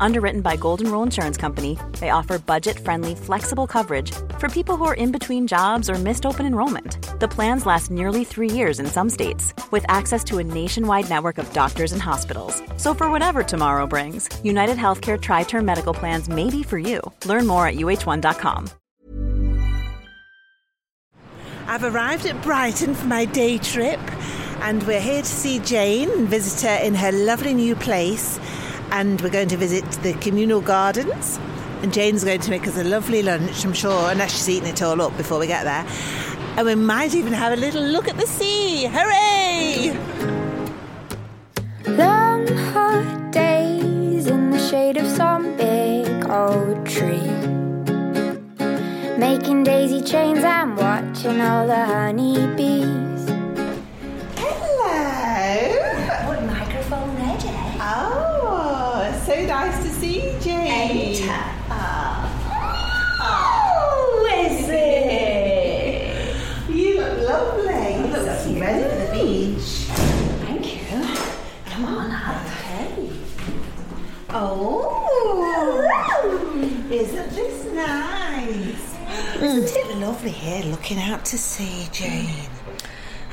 Underwritten by Golden Rule Insurance Company, they offer budget friendly, flexible coverage for people who are in between jobs or missed open enrollment. The plans last nearly three years in some states, with access to a nationwide network of doctors and hospitals. So, for whatever tomorrow brings, United Healthcare Tri Term Medical Plans may be for you. Learn more at uh1.com. I've arrived at Brighton for my day trip, and we're here to see Jane visit her in her lovely new place. And we're going to visit the communal gardens. And Jane's going to make us a lovely lunch, I'm sure, unless she's eaten it all up before we get there. And we might even have a little look at the sea. Hooray! Long hot days in the shade of some big old tree. Making daisy chains and watching all the honeybees. Here looking out to sea, Jane?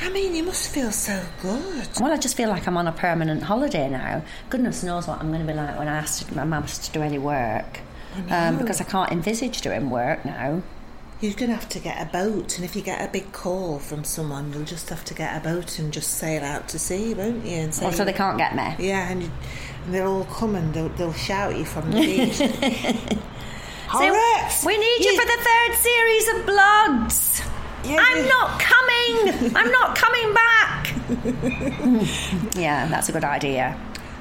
I mean, you must feel so good. Well, I just feel like I'm on a permanent holiday now. Goodness knows what I'm going to be like when I ask my I'm to do any work. Um, because I can't envisage doing work now. You're going to have to get a boat, and if you get a big call from someone, you'll just have to get a boat and just sail out to sea, won't you? And say, Oh, so they can't get me. Yeah, and, you, and they'll all come and they'll, they'll shout at you from the beach. Horrocks! We need you for the third series of blogs. Yeah, I'm yeah. not coming. I'm not coming back. yeah, that's a good idea.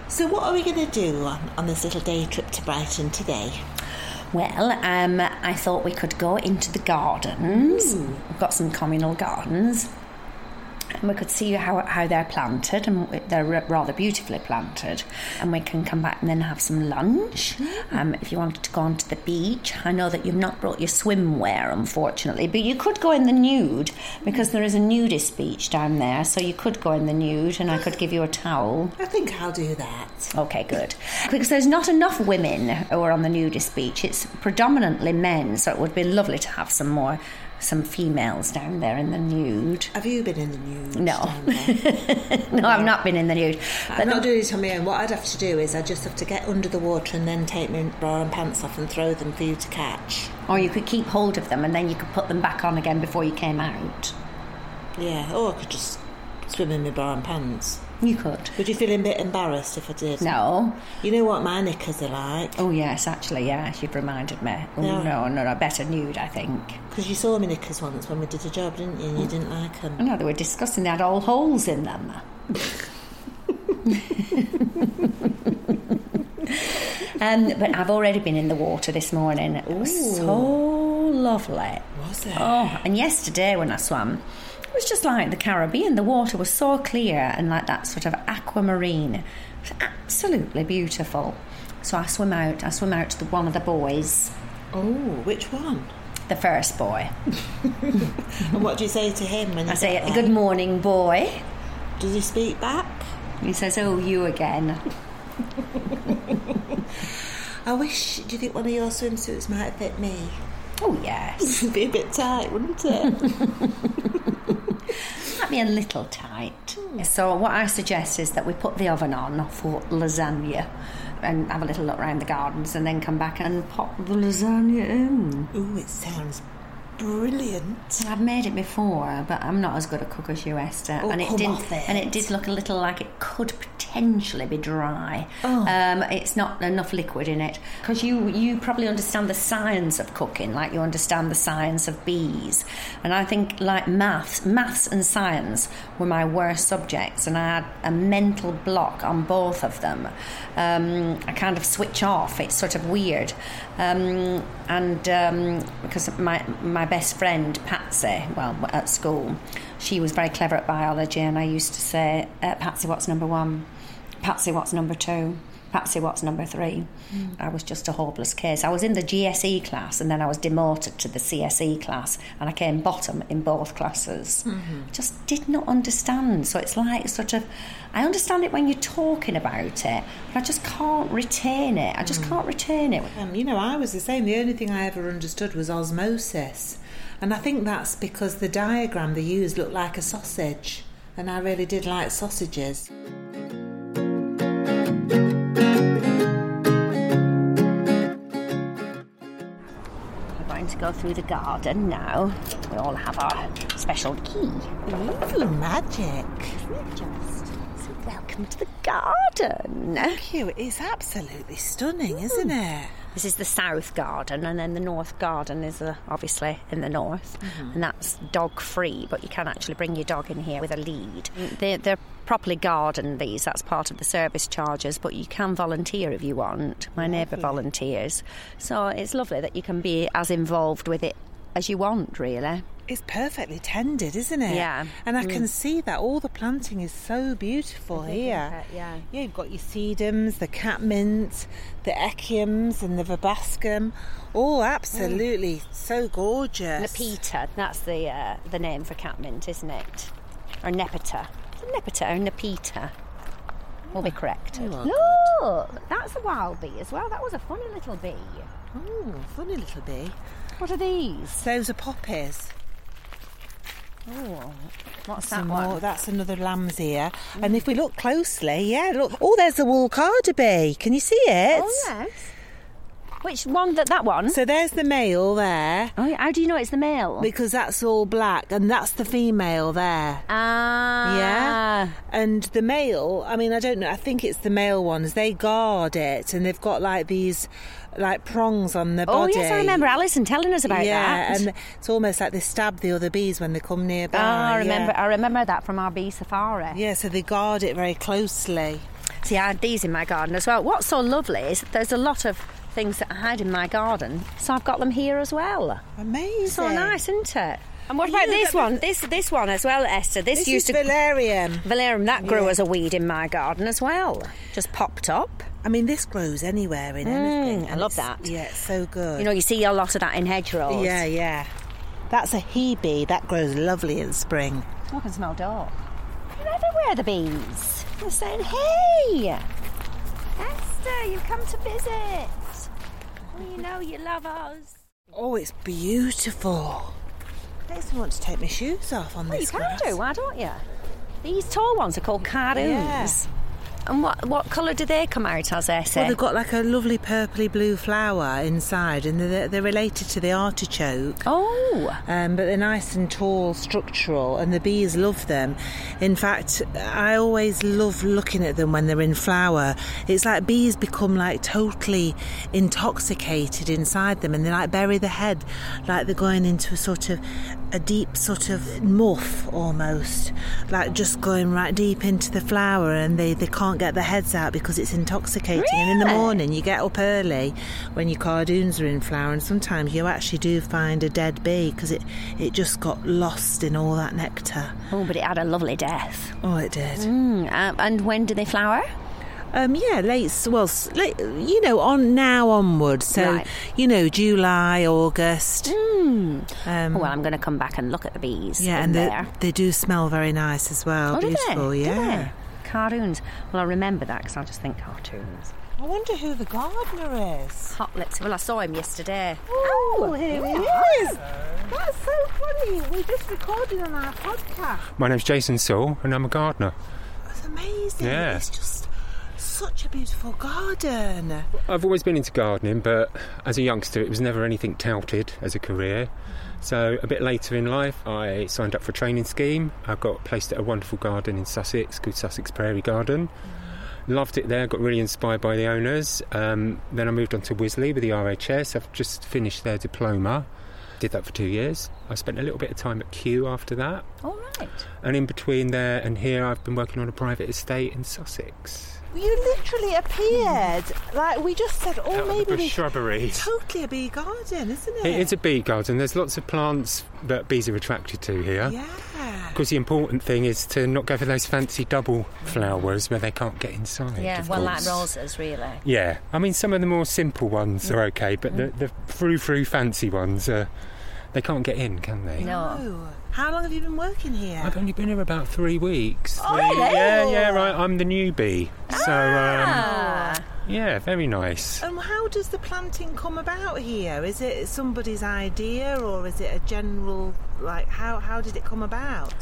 So, what are we going to do on, on this little day trip to Brighton today? Well, um, I thought we could go into the gardens. We've got some communal gardens. And we could see how, how they're planted, and they're rather beautifully planted. And we can come back and then have some lunch. Um, if you wanted to go onto the beach, I know that you've not brought your swimwear, unfortunately, but you could go in the nude because there is a nudist beach down there. So you could go in the nude, and I could give you a towel. I think I'll do that. Okay, good. Because there's not enough women who are on the nudist beach. It's predominantly men, so it would be lovely to have some more, some females down there in the nude. Have you been in the nude? No. no, I've not been in the nude. I'm not doing it on my own. What I'd have to do is I'd just have to get under the water and then take my bra and pants off and throw them for you to catch. Or you could keep hold of them and then you could put them back on again before you came out. Yeah, or I could just swim in my bra and pants. You could. Would you feel a bit embarrassed if I did? No. You know what my knickers are like? Oh yes, actually, yes, you've reminded me. Oh No. no, no, no, better nude, I think. Because you saw my knickers once when we did a job, didn't you? And you didn't like them. No, they were disgusting. They had all holes in them. um, but I've already been in the water this morning. It was so lovely. Was it? Oh, and yesterday when I swam, was just like the Caribbean. The water was so clear and like that sort of aquamarine. It was absolutely beautiful. So I swim out. I swim out to the, one of the boys, Oh, which one? the first boy. And what do you say to him when you I say, there? "Good morning, boy." Does he speak back? He says, "Oh, you again." I wish. Do you think one of your swimsuits might fit me? Oh yes, It'd be a bit tight, wouldn't it? Be a little tight. Hmm. So what I suggest is that we put the oven on for lasagna, and have a little look around the gardens, and then come back and pop the lasagna in. Ooh, it sounds brilliant. I've made it before, but I'm not as good a cook as you, Esther. Oh, and it come did, off it. and it did look a little like it could potentially be dry. Oh. Um, it's not enough liquid in it because you you probably understand the science of cooking, like you understand the science of bees. And I think like maths, maths and science were my worst subjects, and I had a mental block on both of them. Um, I kind of switch off. It's sort of weird, um, and um, because my my best friend Patsy, well at school, she was very clever at biology, and I used to say, uh, "Patsy, what's number one? Patsy, what's number two? Patsy Watts number three. Hmm. I was just a hopeless case. I was in the GCE class and then I was demoted to the CSE class and I came bottom in both classes. Mm-hmm. Just did not understand. So it's like sort of, I understand it when you're talking about it, but I just can't retain it. I just hmm. can't retain it. Um, you know, I was the same. The only thing I ever understood was osmosis. And I think that's because the diagram they used looked like a sausage. And I really did like sausages. Go through the garden now. We all have our special key. Ooh, magic. Just so welcome to the garden. Thank you. It's absolutely stunning, isn't hmm. it? This is the south garden, and then the north garden is uh, obviously in the north, and that's dog free. But you can actually bring your dog in here with a lead. They're, they're properly gardened. These that's part of the service charges, but you can volunteer if you want. My neighbour volunteers, so it's lovely that you can be as involved with it as you want, really. It's perfectly tended, isn't it? Yeah. And I can see that all the planting is so beautiful here. yeah. Yeah, you've got your sedums, the catmint, the echiums, and the verbascum. All absolutely so gorgeous. Nepeta, that's the uh, the name for catmint, isn't it? Or nepeta. Nepeta or nepeta? Will be correct. you Look, that's a wild bee as well. That was a funny little bee. Oh, funny little bee. What are these? Those are poppies. Oh, what's that Some one? more, that's another lamb's ear. And if we look closely, yeah, look. Oh, there's a wool bee. Can you see it? Oh yes. Which one? That that one? So there's the male there, Oh, how do you know it's the male? because that's all black, and that's the female there. ah, Yeah. And the male, I mean, I don't know, I think it's the male ones. They guard it and they've got like these like prongs on their Oh yes, I remember Alison telling us about yeah, that. and it's almost like they stab the other bees when they come nearby. Oh, I remember. Yeah. I remember that from our bee safari. yeah, so they guard it very closely. See, I had these in my garden as well. What's so lovely is that there's a lot of things that I had in my garden, so I've got them here as well. Amazing. So nice, isn't it? And what about this one? This this one as well, Esther. This, This used is to valerian. Valerian that grew Yeah. as a weed in my garden as well. Just popped up. I mean, this grows anywhere in anything. Mm, I love that. Yeah, it's so good. You know, you see a lot of that in hedgerows. yeah, yeah. That's a hebe. That grows lovely in spring. I can smell dog. They're everywhere, the bees. They're saying, hey, Esther, you've come to visit. We know you love us. Oh, it's beautiful. Makes me want to take my shoes off on Well, you can grass. do, why don't you? These tall ones are called cardoons. Yeah. And what what colour do they come out as, Essie? Well, they've got like a lovely purpley blue flower inside, and they're, they're related to the artichoke. oh, Um, but they're nice and tall, structural, and the bees love them. In fact, I always love looking at them when they're in flower. It's like bees become like totally intoxicated inside them, and they like bury the head, like they're going into a sort of a deep sort of muff almost, like just going right deep into the flower, and they, they can't get the heads out because it's intoxicating. And in the morning, you get up early when your cardoons are in flower, and sometimes you actually do find a dead bee because it, it just got lost in all that nectar. oh, but it had a lovely death. Oh, it did. Mm, uh, and when do they flower? Um, yeah, late. Well, late, you know, on now onwards. So, Right. you know, July, August. Um, Oh, well, I'm going to come back and look at the bees. yeah, and they, they do smell very nice as well. Oh, do they? Beautiful, Do yeah. They? Cartoons. Well, I remember that because I just think cartoons. I wonder who the gardener is. Hot lips. Well, I saw him yesterday. Oh, here he is. That's so funny. We just recorded on our podcast. My name's Jason Saul, and I'm a gardener. It's amazing. Yeah. It's just such a beautiful garden. I've always been into gardening, but as a youngster, it was never anything touted as a career. So a bit later in life, I signed up for a training scheme. I got placed at a wonderful garden in Sussex called Sussex Prairie Garden. Loved it there, got really inspired by the owners. Um, then I moved on to Wisley with the RHS. I've just finished their diploma. Did that for two years. I spent a little bit of time at Kew after that. All right. And in between there and here, I've been working on a private estate in Sussex. You literally appeared like we just said. Oh, Out of the maybe bush we shrubbery. totally a bee garden, isn't it? It is a bee garden. There's lots of plants that bees are attracted to here. Yeah. Because the important thing is to not go for those fancy double flowers where they can't get inside. Yeah, of well, like course. roses, really. Yeah, I mean, some of the more simple ones are okay, but the, the frou frou fancy ones, uh, they can't get in, can they? No. How long have you been working here? I've only been here about three weeks. Oh, Three- really? Yeah, yeah, right. I'm the newbie. So, um, Ah. yeah, very nice. And how does the planting come about here? Is it somebody's idea or is it a general, like, how, how did it come about?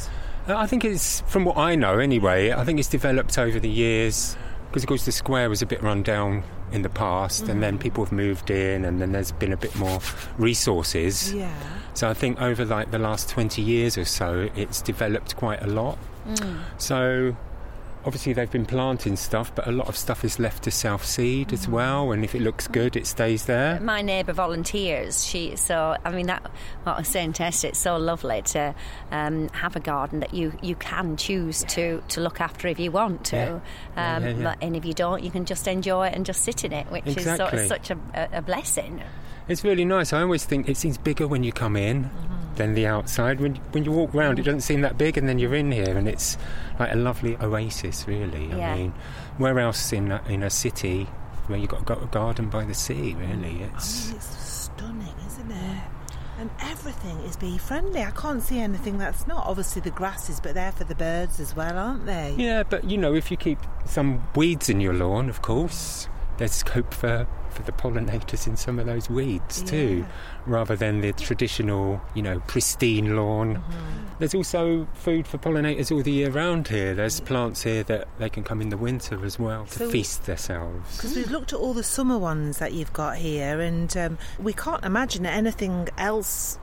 Uh, I think it's, from what I know anyway, I think it's developed over the years because, of course, the square was a bit run down in the past and then mm-hmm. people have moved in and then there's been a bit more resources. Yeah. So I think over like the last 20 years or so, it's developed quite a lot. Mm. So obviously they've been planting stuff, but a lot of stuff is left to self seed as well. And if it looks good, it stays there. My neighbour volunteers. She so I mean that what I was saying to Esther, it's so lovely to um, have a garden that you, you can choose to, to look after if you want to, Yeah. Um, yeah, yeah. But, and if you don't, you can just enjoy it and just sit in it, which is so, Exactly. such a, a, a blessing. It's really nice. I always think it seems bigger when you come in than the outside. When when you walk round, it doesn't seem that big, and then you're in here, and it's like a lovely oasis, really. Yeah. I mean, where else in a, in a city where you've got a garden by the sea? Really, oh, it's It's stunning, isn't it? And everything is bee friendly. I can't see anything that's not. Obviously, the grasses, but they're for the birds as well, aren't they? yeah. But you know, if you keep some weeds in your lawn, of course, there's scope for for the pollinators in some of those weeds too, rather than the traditional, you know, pristine lawn. Mm-hmm. There's also food for pollinators all the year round here. There's plants here that they can come in the winter as well to So- feast themselves. Because we've looked at all the summer ones that you've got here, and um, we can't imagine anything else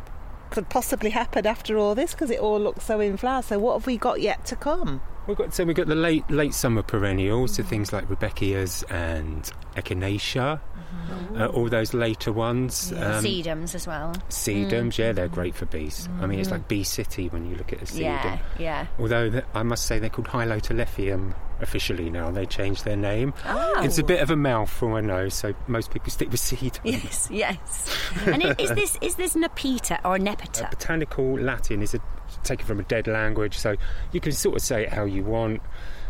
could possibly happen after all this because it all looks so in flower. So, what have we got yet to come? We've got so we've got the late late summer perennials, so things like Rudbeckias and Echinacea, uh, all those later ones. Um, Sedums as well. sedums, yeah, they're great for bees. I mean, it's like bee city when you look at a sedum. Yeah, yeah. Although th- I must say they're called Hylotelephium officially now. They changed their name. Oh. It's a bit of a mouthful, I know. So most people stick with seed. Yes, yes. and i- is this is this Nepeta or Nepeta? Botanical Latin is a, taken from a dead language, so you can sort of say it how you want.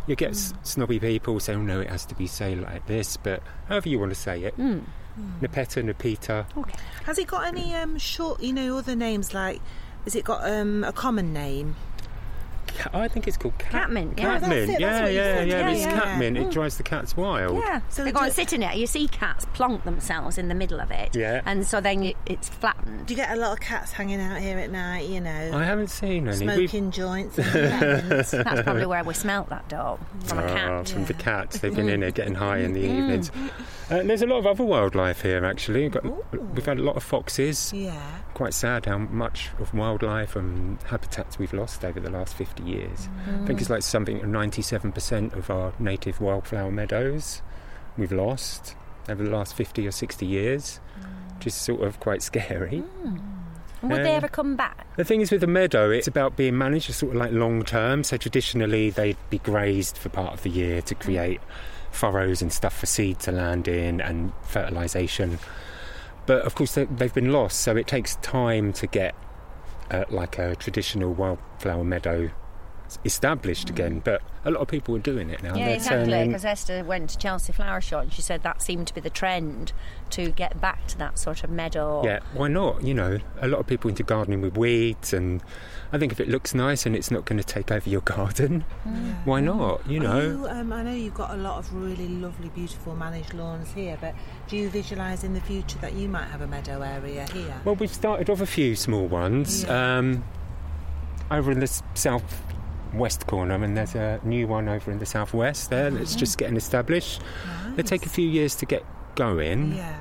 You get s- snobby people say, "Oh no, it has to be say like this," but however you want to say it. Nepeta, Nepeta. Okay. Has it got any um, short, you know, other names like? Has it got um, a common name? Ca- I think it's called cat- Catmint, yeah. that's Catmint, it, that's yeah, what you yeah, said, yeah. yeah, It's yeah. catmint. It drives the cats wild. Yeah, So they it go and sit in it. You see cats plonk themselves in the middle of it, Yeah. and so then you, it's flattened. Do you get a lot of cats hanging out here at night? You know, I haven't seen any. We've- smoking joints. And things? That's probably where we smelt that dog from a Ah, cat. from the Yeah. cats. They've been in there getting high in the Mm. evenings. Uh, there's a lot of other wildlife here, actually. We've, got, we've had a lot of foxes. yeah. Quite sad how much of wildlife and habitats we've lost over the last 50 years. I think mm. it's like something 97% of our native wildflower meadows we've lost over the last 50 or 60 years, which is sort of quite scary. Mm. Would they um, ever come back? The thing is with the meadow, it's about being managed sort of like long term. So traditionally, they'd be grazed for part of the year to create furrows and stuff for seed to land in and fertilisation. But of course, they- they've been lost, so it takes time to get uh, like a traditional wildflower meadow established again. But a lot of people are doing it now. yeah, They're exactly. turning- Because Esther went to Chelsea Flower Show and she said that seemed to be the trend to get back to that sort of meadow. Yeah, why not? You know, a lot of people into gardening with weeds, and I think if it looks nice and it's not going to take over your garden, why not? You know. you, um, I know you've got a lot of really lovely, beautiful managed lawns here, but do you visualise in the future that you might have a meadow area here? Well, we've started off a few small ones Yeah. um, over in the south west corner, and there's a new one over in the southwest there that's just getting established. They take a few years to get going, yeah.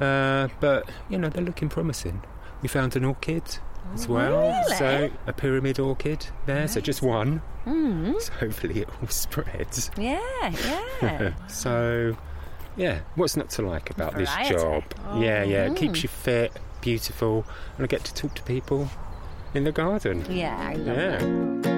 uh, but you know they're looking promising. We found an orchid as well, Oh, Really? so a pyramid orchid there, so just one. Mm. So hopefully it all spreads. Yeah, yeah. So, yeah, what's not to like about this Variety. job? Yeah, yeah, it Mm. keeps you fit, beautiful, and I get to talk to people in the garden. yeah, I love that.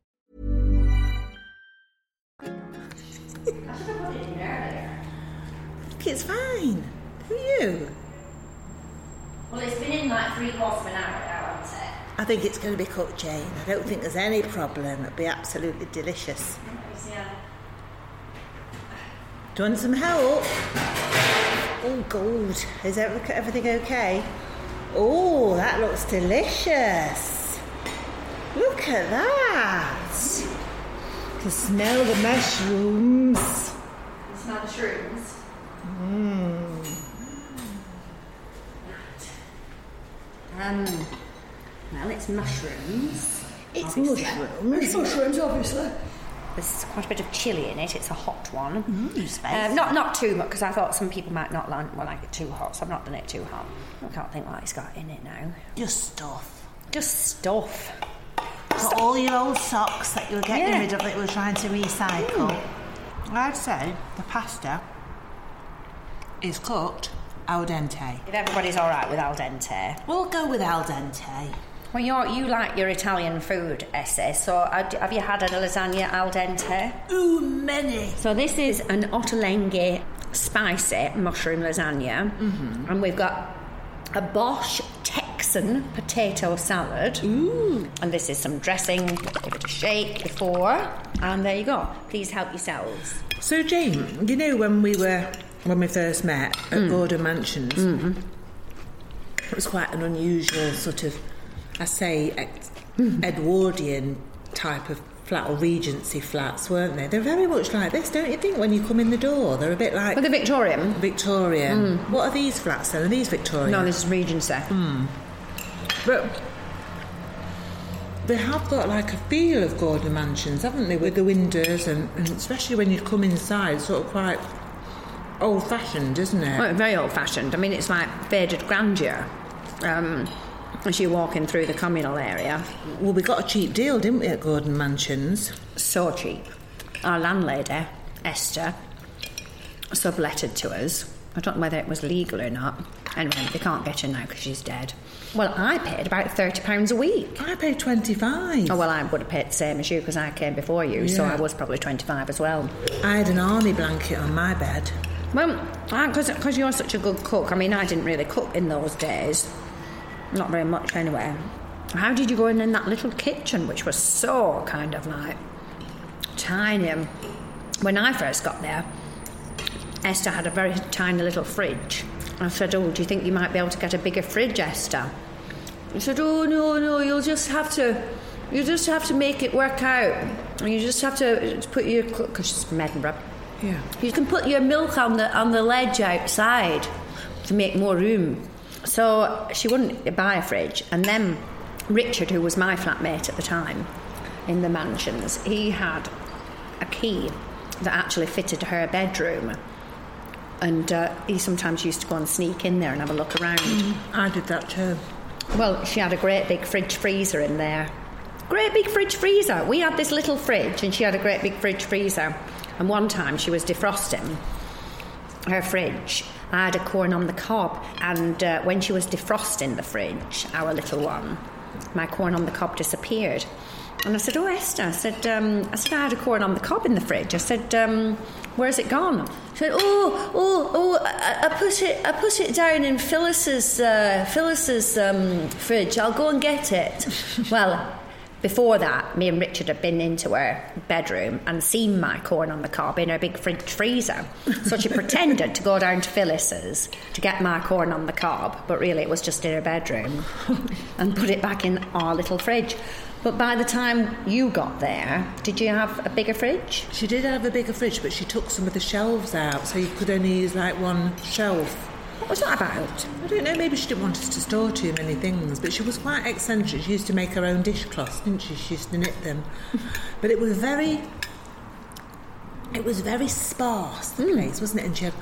Look, it's fine. Who are you? Well, it's been in like three quarters of an hour now, hasn't it? I think it's going to be cooked, Jane. I don't think there's any problem. It'll be absolutely delicious. Yeah. Do you want some help? Oh, God. Is everything okay? Oh, that looks delicious. Look at that. You can smell the mushrooms. Smell the shrooms. Um, well, it's mushrooms. It's obviously. mushrooms. It's mushrooms, obviously. There's quite a bit of chili in it. It's a hot one. Um, not not too much because I thought some people might not like, well, like it too hot, so I've not done it too hot. I can't think what it's got in it now. Just stuff. Just stuff. Got all your old socks that you were getting Yeah. rid of that you were trying to recycle. I'd say the pasta is cooked al dente. If everybody's all right with al dente. We'll go with al dente. Well, you're, you like your Italian food, Essie. So had- have you had a lasagna al dente? Ooh, many. So this is an ottolenghi spicy mushroom lasagna, mm-hmm. and we've got a Bosh Texan potato salad. Ooh. And this is some dressing. Give it a shake before, and there you go. Please help yourselves. So, Jane, you know when we were when we first met at mm. Gordon Mansions, mm-hmm. it was quite an unusual sort of, I say, ex- mm-hmm. Edwardian type of flat or Regency flats, weren't they? They're very much like this, don't you think? When you come in the door, they're a bit like the Victorian. Victorian. Mm. What are these flats then? Are these Victorian? No, this is Regency. Hmm. But they have got like a feel of Gordon Mansions, haven't they, with the windows and, and especially when you come inside, sort of quite old fashioned, isn't it? Well, very old fashioned. I mean, it's like faded grandeur. Um, as you're walking through the communal area, Well, we got a cheap deal, didn't we, at Gordon Mansions? so cheap. Our landlady, Esther, subletted to us. I don't know whether it was legal or not. Anyway, they can't get her now because she's dead. Well, I paid about £30 a week. I paid 25. Oh, well, I would have paid the same as you because I came before you, so I was probably 25 as well. I had an army blanket on my bed. Well, ah, because you're such a good cook, I mean, I didn't really cook in those days. Not very much, anyway. How did you go in in that little kitchen, which was so kind of like tiny? Um, when I first got there, Esther had a very tiny little fridge. I said, Oh, do you think you might be able to get a bigger fridge, Esther? He said, Oh, no, no, you'll just have to. You just have to make it work out. You just have to put your because she's from Edinburgh. Yeah. You can put your milk on the on the ledge outside to make more room. So she wouldn't buy a fridge, and then Richard, who was my flatmate at the time in the mansions, he had a key that actually fitted her bedroom, and uh, he sometimes used to go and sneak in there and have a look around. I did that too. Well, she had a great big fridge freezer in there. Great big fridge freezer. We had this little fridge, and she had a great big fridge freezer. And one time she was defrosting her fridge. I had a corn on the cob, and uh, when she was defrosting the fridge, our little one, my corn on the cob disappeared. And I said, "Oh, Esther," I said, um, "I said I had a corn on the cob in the fridge." I said, um, "Where's it gone?" She said, "Oh, oh, oh! I, I put it, I put it down in Phyllis's, uh, Phyllis's um, fridge. I'll go and get it." well, Before that, me and Richard had been into her bedroom and seen my corn on the cob in her big fridge freezer. So she pretended to go down to Phyllis's to get my corn on the cob, but really it was just in her bedroom and put it back in our little fridge. But by the time you got there, did you have a bigger fridge? She did have a bigger fridge, but she took some of the shelves out, so you could only use like one shelf. What was that about? I don't know, maybe she didn't want us to store too many things, but she was quite eccentric. She used to make her own dishcloths, didn't she? She used to knit them. but it was very. It was very sparse, the hmm. place, wasn't it? And she had.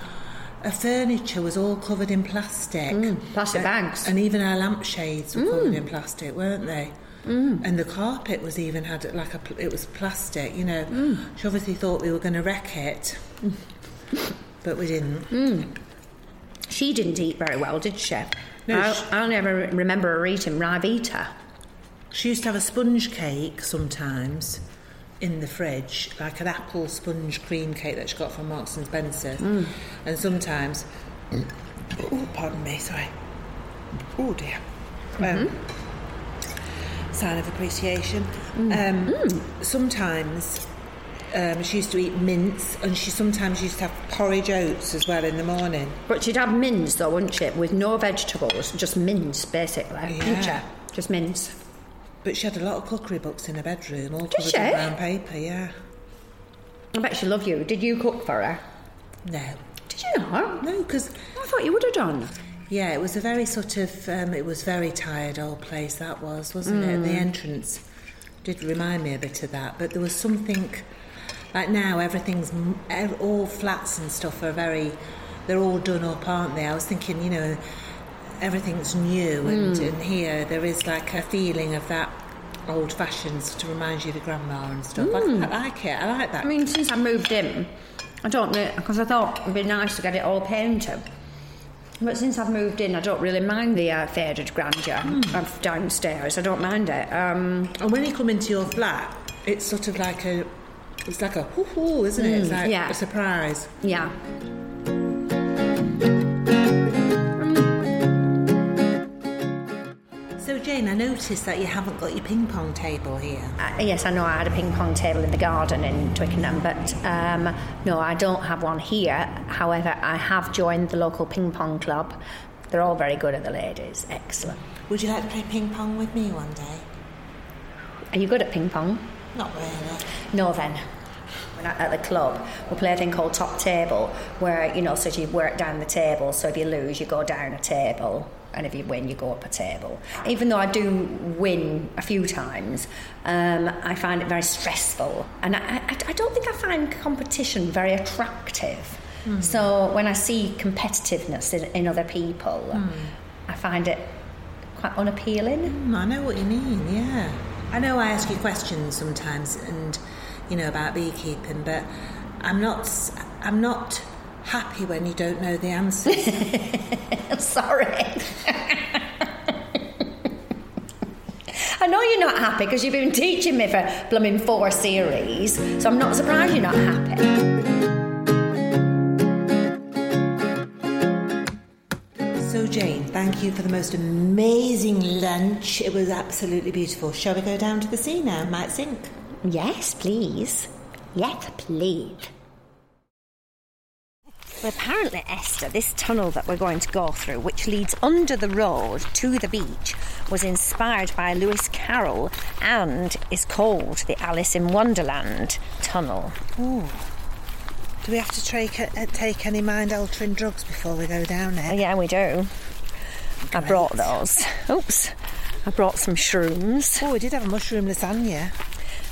Her furniture was all covered in plastic. Hmm, plastic Uh, bags. And even her lampshades were covered hmm. in plastic, weren't they? And the carpet was even had like a. It was plastic, you know. She obviously thought we were going to wreck it, but we didn't. She didn't eat very well, did she? No, I, she- I never remember her eating Ryvita. She used to have a sponge cake sometimes in the fridge, like an apple sponge cream cake that she got from Marks and Spencer. And sometimes, oh, pardon me, sorry. Oh dear. Um, sign of appreciation. Um, Sometimes um, she used to eat mince, and she sometimes used to have porridge oats as well in the morning. But she'd have mince though, wouldn't she? With no vegetables, just mince basically. Yeah. Just mince. But she had a lot of cookery books in her bedroom, all Did covered she? in brown paper. Yeah. I bet she loved you. Did you cook for her? No. Did you not? No, because I thought you would have done. Yeah, it was a very sort of, um, it was very tired old place that was, wasn't it? The entrance did remind me a bit of that, but there was something, like now everything's, all flats and stuff are very, they're all done up, aren't they? I was thinking, you know, everything's new, and, and here there is like a feeling of that old fashioned to remind you of your grandma and stuff. I, I like it, I like that. I mean, since I moved in, I don't know, because I thought it'd be nice to get it all painted. But since I've moved in, I don't really mind the uh, faded grandeur of downstairs. I don't mind it. Um, And when you come into your flat, it's sort of like a, it's like a hoo hoo, isn't it? It's like yeah. a surprise. yeah. So Jane, I noticed that you haven't got your ping pong table here. Uh, yes, I know I had a ping pong table in the garden in Twickenham, but um, no, I don't have one here. However, I have joined the local ping pong club. They're all very good at the ladies. Excellent. Would you like to play ping pong with me one day? Are you good at ping pong? Not really. No, then. When I- At the club, we play a thing called top table, where you know, so you work down the table. So if you lose, you go down a table, and if you win, you go up a table. Even though I do win a few times, um, I find it very stressful, and I, I, I don't think I find competition very attractive. So when I see competitiveness in, in other people, I find it quite unappealing. Mm, I know what you mean. Yeah. I know I ask you questions sometimes, and you know about beekeeping, but I'm not. I'm not happy when you don't know the answers. Sorry. I know you're not happy because you've been teaching me for blooming four series, so I'm not surprised you're not happy. Jane, thank you for the most amazing lunch. It was absolutely beautiful. Shall we go down to the sea now? Might sink. Yes, please. Yes, please. Well, apparently, Esther, this tunnel that we're going to go through, which leads under the road to the beach, was inspired by Lewis Carroll and is called the Alice in Wonderland Tunnel. Do we have to take, uh, take any mind altering drugs before we go down there? yeah, we do. I brought those. Oops. I brought some shrooms. Oh, we did have a mushroom lasagna.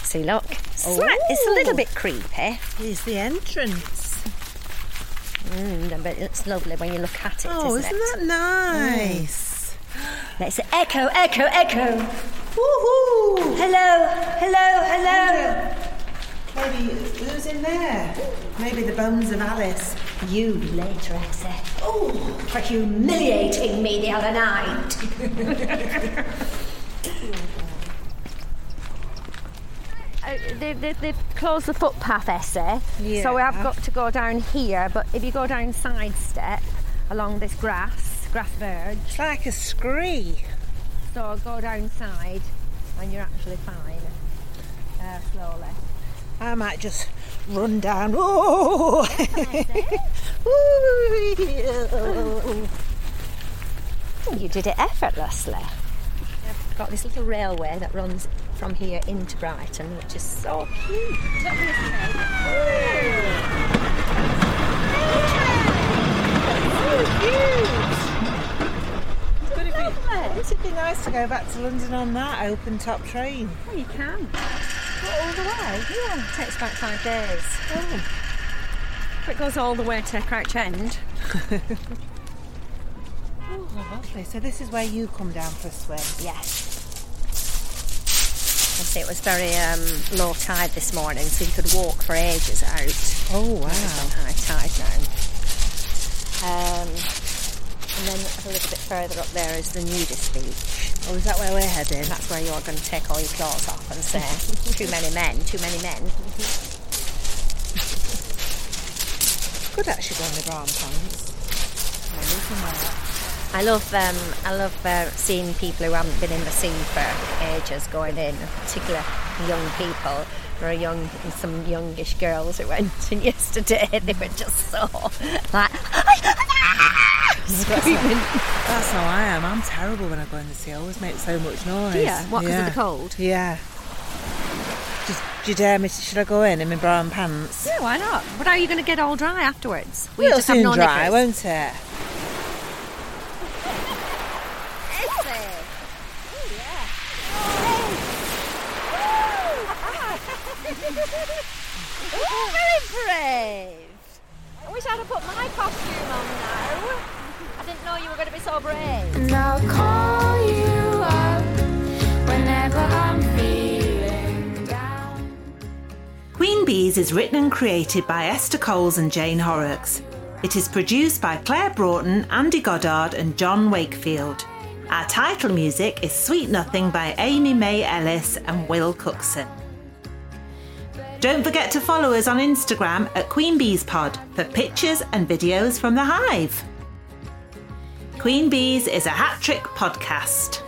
See, look. Slight, it's a little bit creepy, Here's the entrance. mm, but it's lovely when you look at it, Oh, isn't, isn't it? that nice? Let's echo, echo, echo. Woohoo! Hello, hello, hello. Maybe who's in there? Maybe the bones of Alice. You later, Esther. Oh, for humiliating me the other night. Uh, they, they, they've closed the footpath, Essie. So we have got to go down here. But if you go down side step along this grass, grass verge, It's like a scree. so go down side, when you're actually fine. Uh, slowly. I might just run down. Oh! You did it effortlessly. I've got this little railway that runs from here into Brighton, which is so cute. Wouldn't It'd be nice to go back to London on that open top train. Oh, you can. All the way. Yeah, it takes about five days. Oh. But it goes all the way to Crouch End. Oh, lovely. So this is where you come down for a swim. Yes. It was very um, low tide this morning, so you could walk for ages out. Oh wow. It's on high tide now. Um, and then a little bit further up there is the nudist beach. Oh, is that where we're heading? That's where you're going to take all your clothes off and say, too many men, too many men. Could actually go in the brown pants. I love um, I love uh, seeing people who haven't been in the sea for ages going in, particularly young people. There are young, some youngish girls who went in yesterday. They were just so like screaming. That's how I am. I'm terrible when I go in the sea. I always make so much noise. You? What, 'cause of the cold? Yeah. Just, do you dare me? to- Should I go in in my brown pants? Yeah, why not? But are you going to get all dry afterwards? Will you it'll soon dry, knickers? won't it? Oh, very brave. I wish I'd have put my costume on now. I didn't know you were going to be so brave. And I'll call you up whenever I'm feeling down. Queen Bees is written and created by Esther Coles and Jane Horrocks. It is produced by Claire Broughton, Andy Goddard, and John Wakefield. Our title music is Sweet Nothing by Amy May Ellis and Will Cookson. Don't forget to follow us on Instagram at Queen Bees Pod for pictures and videos from the hive. Queen Bees is a hat trick podcast.